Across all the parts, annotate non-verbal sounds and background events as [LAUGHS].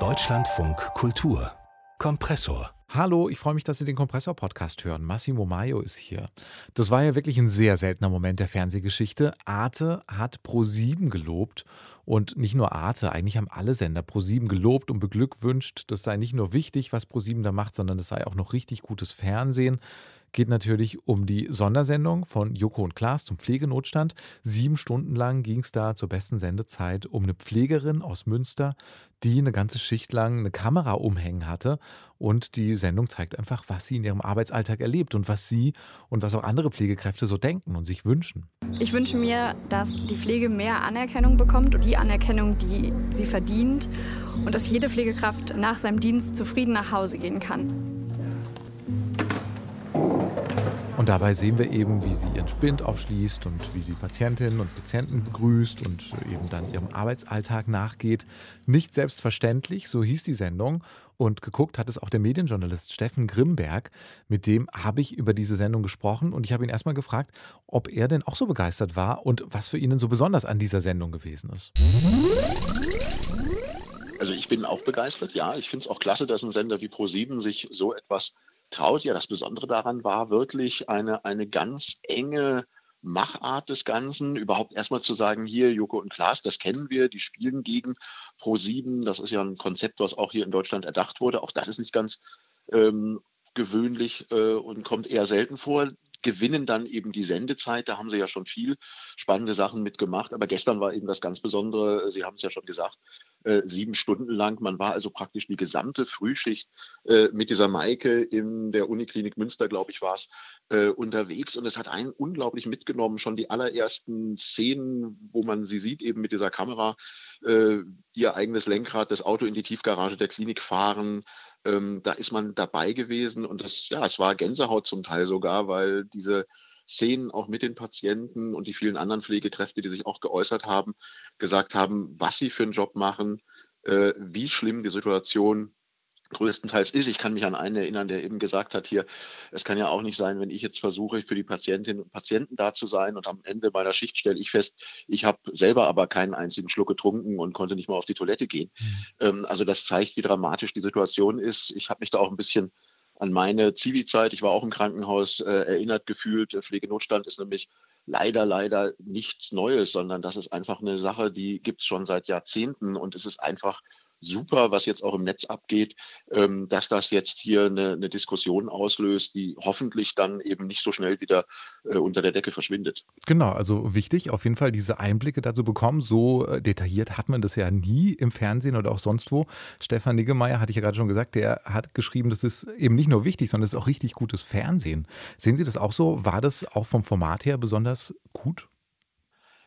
Deutschlandfunk Kultur Kompressor Hallo, ich freue mich, dass Sie den Kompressor-Podcast hören. Massimo Maio ist hier. Das war ja wirklich ein sehr seltener Moment der Fernsehgeschichte. Arte hat Pro7 gelobt und nicht nur Arte, eigentlich haben alle Sender Pro7 gelobt und beglückwünscht. Das sei nicht nur wichtig, was Pro7 da macht, sondern es sei auch noch richtig gutes Fernsehen geht natürlich um die Sondersendung von Joko und Klaas zum Pflegenotstand. Sieben Stunden lang ging es da zur besten Sendezeit um eine Pflegerin aus Münster, die eine ganze Schicht lang eine Kamera umhängen hatte. Und die Sendung zeigt einfach, was sie in ihrem Arbeitsalltag erlebt und was sie und was auch andere Pflegekräfte so denken und sich wünschen. Ich wünsche mir, dass die Pflege mehr Anerkennung bekommt und die Anerkennung, die sie verdient. Und dass jede Pflegekraft nach seinem Dienst zufrieden nach Hause gehen kann. Und dabei sehen wir eben, wie sie ihren Spind aufschließt und wie sie Patientinnen und Patienten begrüßt und eben dann ihrem Arbeitsalltag nachgeht. Nicht selbstverständlich, so hieß die Sendung. Und geguckt hat es auch der Medienjournalist Steffen Grimberg. Mit dem habe ich über diese Sendung gesprochen und ich habe ihn erstmal gefragt, ob er denn auch so begeistert war und was für ihn denn so besonders an dieser Sendung gewesen ist. Also ich bin auch begeistert, ja. Ich finde es auch klasse, dass ein Sender wie Pro7 sich so etwas Ja, das Besondere daran war wirklich eine, eine ganz enge Machart des Ganzen, überhaupt erstmal zu sagen, hier Joko und Klaas, das kennen wir, die spielen gegen Pro7, das ist ja ein Konzept, was auch hier in Deutschland erdacht wurde, auch das ist nicht ganz ähm, gewöhnlich äh, und kommt eher selten vor gewinnen dann eben die Sendezeit. Da haben sie ja schon viel spannende Sachen mitgemacht. Aber gestern war eben das ganz Besondere, Sie haben es ja schon gesagt, äh, sieben Stunden lang. Man war also praktisch die gesamte Frühschicht äh, mit dieser Maike in der Uniklinik Münster, glaube ich, war es, äh, unterwegs. Und es hat einen unglaublich mitgenommen. Schon die allerersten Szenen, wo man sie sieht, eben mit dieser Kamera, äh, ihr eigenes Lenkrad, das Auto in die Tiefgarage der Klinik fahren, ähm, da ist man dabei gewesen und das, ja, es war Gänsehaut zum Teil sogar, weil diese Szenen auch mit den Patienten und die vielen anderen Pflegekräfte, die sich auch geäußert haben, gesagt haben, was sie für einen Job machen, äh, wie schlimm die Situation größtenteils ist. Ich kann mich an einen erinnern, der eben gesagt hat hier, es kann ja auch nicht sein, wenn ich jetzt versuche, für die Patientinnen und Patienten da zu sein und am Ende meiner Schicht stelle ich fest, ich habe selber aber keinen einzigen Schluck getrunken und konnte nicht mal auf die Toilette gehen. Mhm. Ähm, also das zeigt, wie dramatisch die Situation ist. Ich habe mich da auch ein bisschen an meine Zivi-Zeit, ich war auch im Krankenhaus, äh, erinnert gefühlt. Pflegenotstand ist nämlich leider, leider nichts Neues, sondern das ist einfach eine Sache, die gibt es schon seit Jahrzehnten und es ist einfach super, was jetzt auch im Netz abgeht, ähm, dass das jetzt hier eine, eine, Diskussion auslöst, die hoffentlich dann eben nicht so schnell wieder äh, unter der Decke verschwindet. Genau, also wichtig, auf jeden Fall diese Einblicke dazu bekommen. So äh, detailliert hat man das ja nie im Fernsehen oder auch sonst wo. Stefan Niggemeier, hatte ich ja gerade schon gesagt, der hat geschrieben, das ist eben nicht nur wichtig, sondern es ist auch richtig gutes Fernsehen. Sehen Sie das auch so? War das auch vom Format her besonders gut?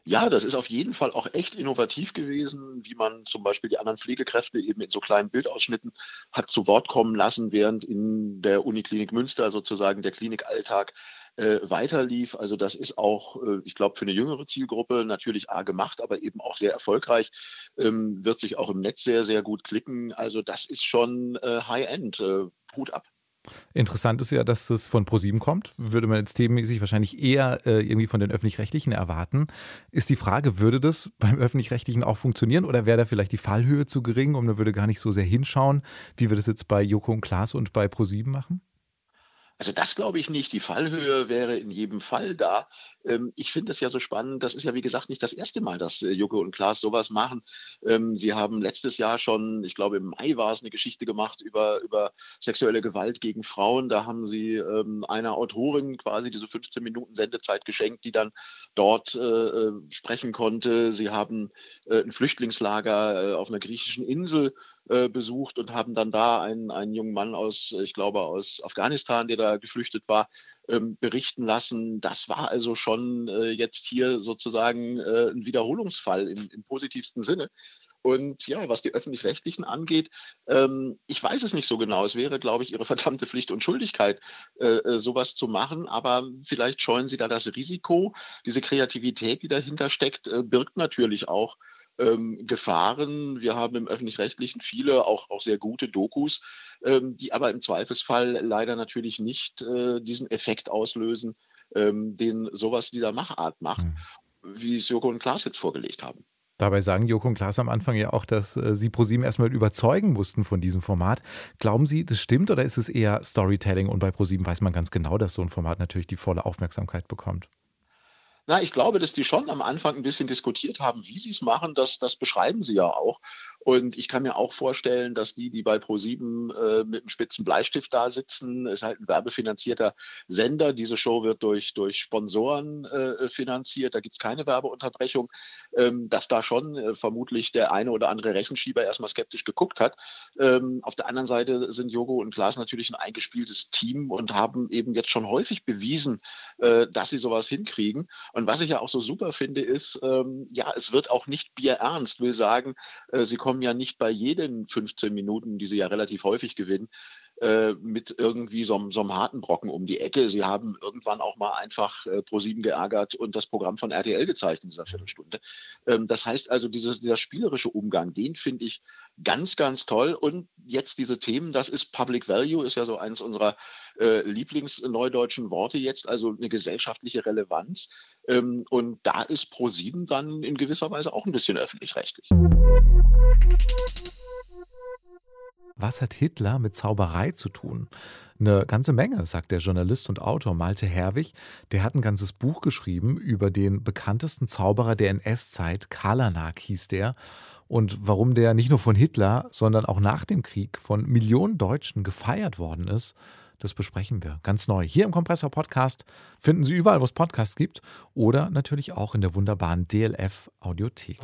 Ja, das ist auf jeden Fall auch echt innovativ gewesen, wie man zum Beispiel die anderen Pflegekräfte eben in so kleinen Bildausschnitten hat zu Wort kommen lassen, während in der Uniklinik Münster sozusagen der Klinikalltag äh, weiterlief. Also das ist auch, äh, ich glaube, für eine jüngere Zielgruppe natürlich A gemacht, aber eben auch sehr erfolgreich, ähm, wird sich auch im Netz sehr, sehr gut klicken. Also das ist schon äh, High-End. Äh, Hut ab. Interessant ist ja, dass es von ProSieben kommt. Würde man jetzt themenmäßig wahrscheinlich eher äh, irgendwie von den Öffentlich-Rechtlichen erwarten. Ist die Frage, würde das [LAUGHS] beim Öffentlich-Rechtlichen auch funktionieren oder wäre da vielleicht die Fallhöhe zu gering und man würde gar nicht so sehr hinschauen, wie wir das jetzt bei Joko und Klaas und bei ProSieben machen? Also das glaube ich nicht. Die Fallhöhe wäre in jedem Fall da. Ähm, ich finde das ja so spannend. Das ist ja, wie gesagt, nicht das erste Mal, dass äh, Joko und Klaas sowas machen. Ähm, sie haben letztes Jahr schon, ich glaube im Mai war es, eine Geschichte gemacht über, über sexuelle Gewalt gegen Frauen. Da haben sie ähm, einer Autorin quasi diese 15 Minuten Sendezeit geschenkt, die dann dort äh, äh, sprechen konnte. Sie haben ein Flüchtlingslager auf einer griechischen Insel äh, besucht und haben dann da einen, einen jungen Mann aus, ich glaube, aus Afghanistan, der da geflüchtet war, ähm, berichten lassen. Das war also schon äh, jetzt hier sozusagen äh, ein Wiederholungsfall im, im, positivsten Sinne. Und ja, was die öffentlich-rechtlichen angeht, ähm, ich weiß es nicht so genau. Es wäre, glaube ich, ihre verdammte Pflicht und Schuldigkeit, äh, äh, sowas zu machen. Aber vielleicht scheuen sie da das Risiko. Diese Kreativität, die dahinter steckt, äh, birgt natürlich auch ähm, Gefahren. Wir haben im öffentlich-rechtlichen viele, auch, auch sehr gute Dokus, ähm, die aber im Zweifelsfall leider natürlich nicht äh, diesen Effekt auslösen, ähm, den sowas dieser Machart macht, mhm. wie es Joko und Klaas jetzt vorgelegt haben. Dabei sagen Joko und Klaas am Anfang ja auch, dass äh, sie ProSieben erstmal überzeugen mussten von diesem Format. Glauben Sie, das stimmt oder ist es eher Storytelling und bei ProSieben weiß man ganz genau, dass so ein Format natürlich die volle Aufmerksamkeit bekommt? Na, ich glaube, dass die schon am Anfang ein bisschen diskutiert haben, wie sie es machen. Das, das beschreiben sie ja auch. Und ich kann mir auch vorstellen, dass die, die bei ProSieben äh, mit einem spitzen Bleistift da sitzen, ist halt ein werbefinanzierter Sender. Diese Show wird durch, durch Sponsoren äh, finanziert. Da gibt es keine Werbeunterbrechung. Ähm, dass da schon äh, vermutlich der eine oder andere Rechenschieber erstmal skeptisch geguckt hat. Ähm, auf der anderen Seite sind Jogo und Klaas natürlich ein eingespieltes Team und haben eben jetzt schon häufig bewiesen, äh, dass sie sowas hinkriegen. Und was ich ja auch so super finde, ist, ähm, ja, es wird auch nicht bierernst, will sagen, äh, sie kommen ja nicht bei jeden 15 Minuten, die sie ja relativ häufig gewinnen, äh, mit irgendwie so, so, einem harten Brocken um die Ecke. Sie haben irgendwann auch mal einfach äh, Pro7 geärgert und das Programm von RTL gezeigt in dieser Viertelstunde. Ähm, das heißt also, diese, dieser spielerische Umgang, den finde ich ganz, ganz toll. Und jetzt diese Themen, das ist Public Value, ist ja so eines unserer äh, Lieblingsneudeutschen Worte jetzt, also eine gesellschaftliche Relevanz. Ähm, und da ist Pro7 dann in gewisser Weise auch ein bisschen öffentlich-rechtlich. Was hat Hitler mit Zauberei zu tun? Eine ganze Menge, sagt der Journalist und Autor Malte Herwig. Der hat ein ganzes Buch geschrieben über den bekanntesten Zauberer der NS-Zeit, Kalanak hieß der. Und warum der nicht nur von Hitler, sondern auch nach dem Krieg von Millionen Deutschen gefeiert worden ist, das besprechen wir ganz neu. Hier im Kompressor Podcast finden Sie überall, wo es Podcasts gibt oder natürlich auch in der wunderbaren DLF Audiothek.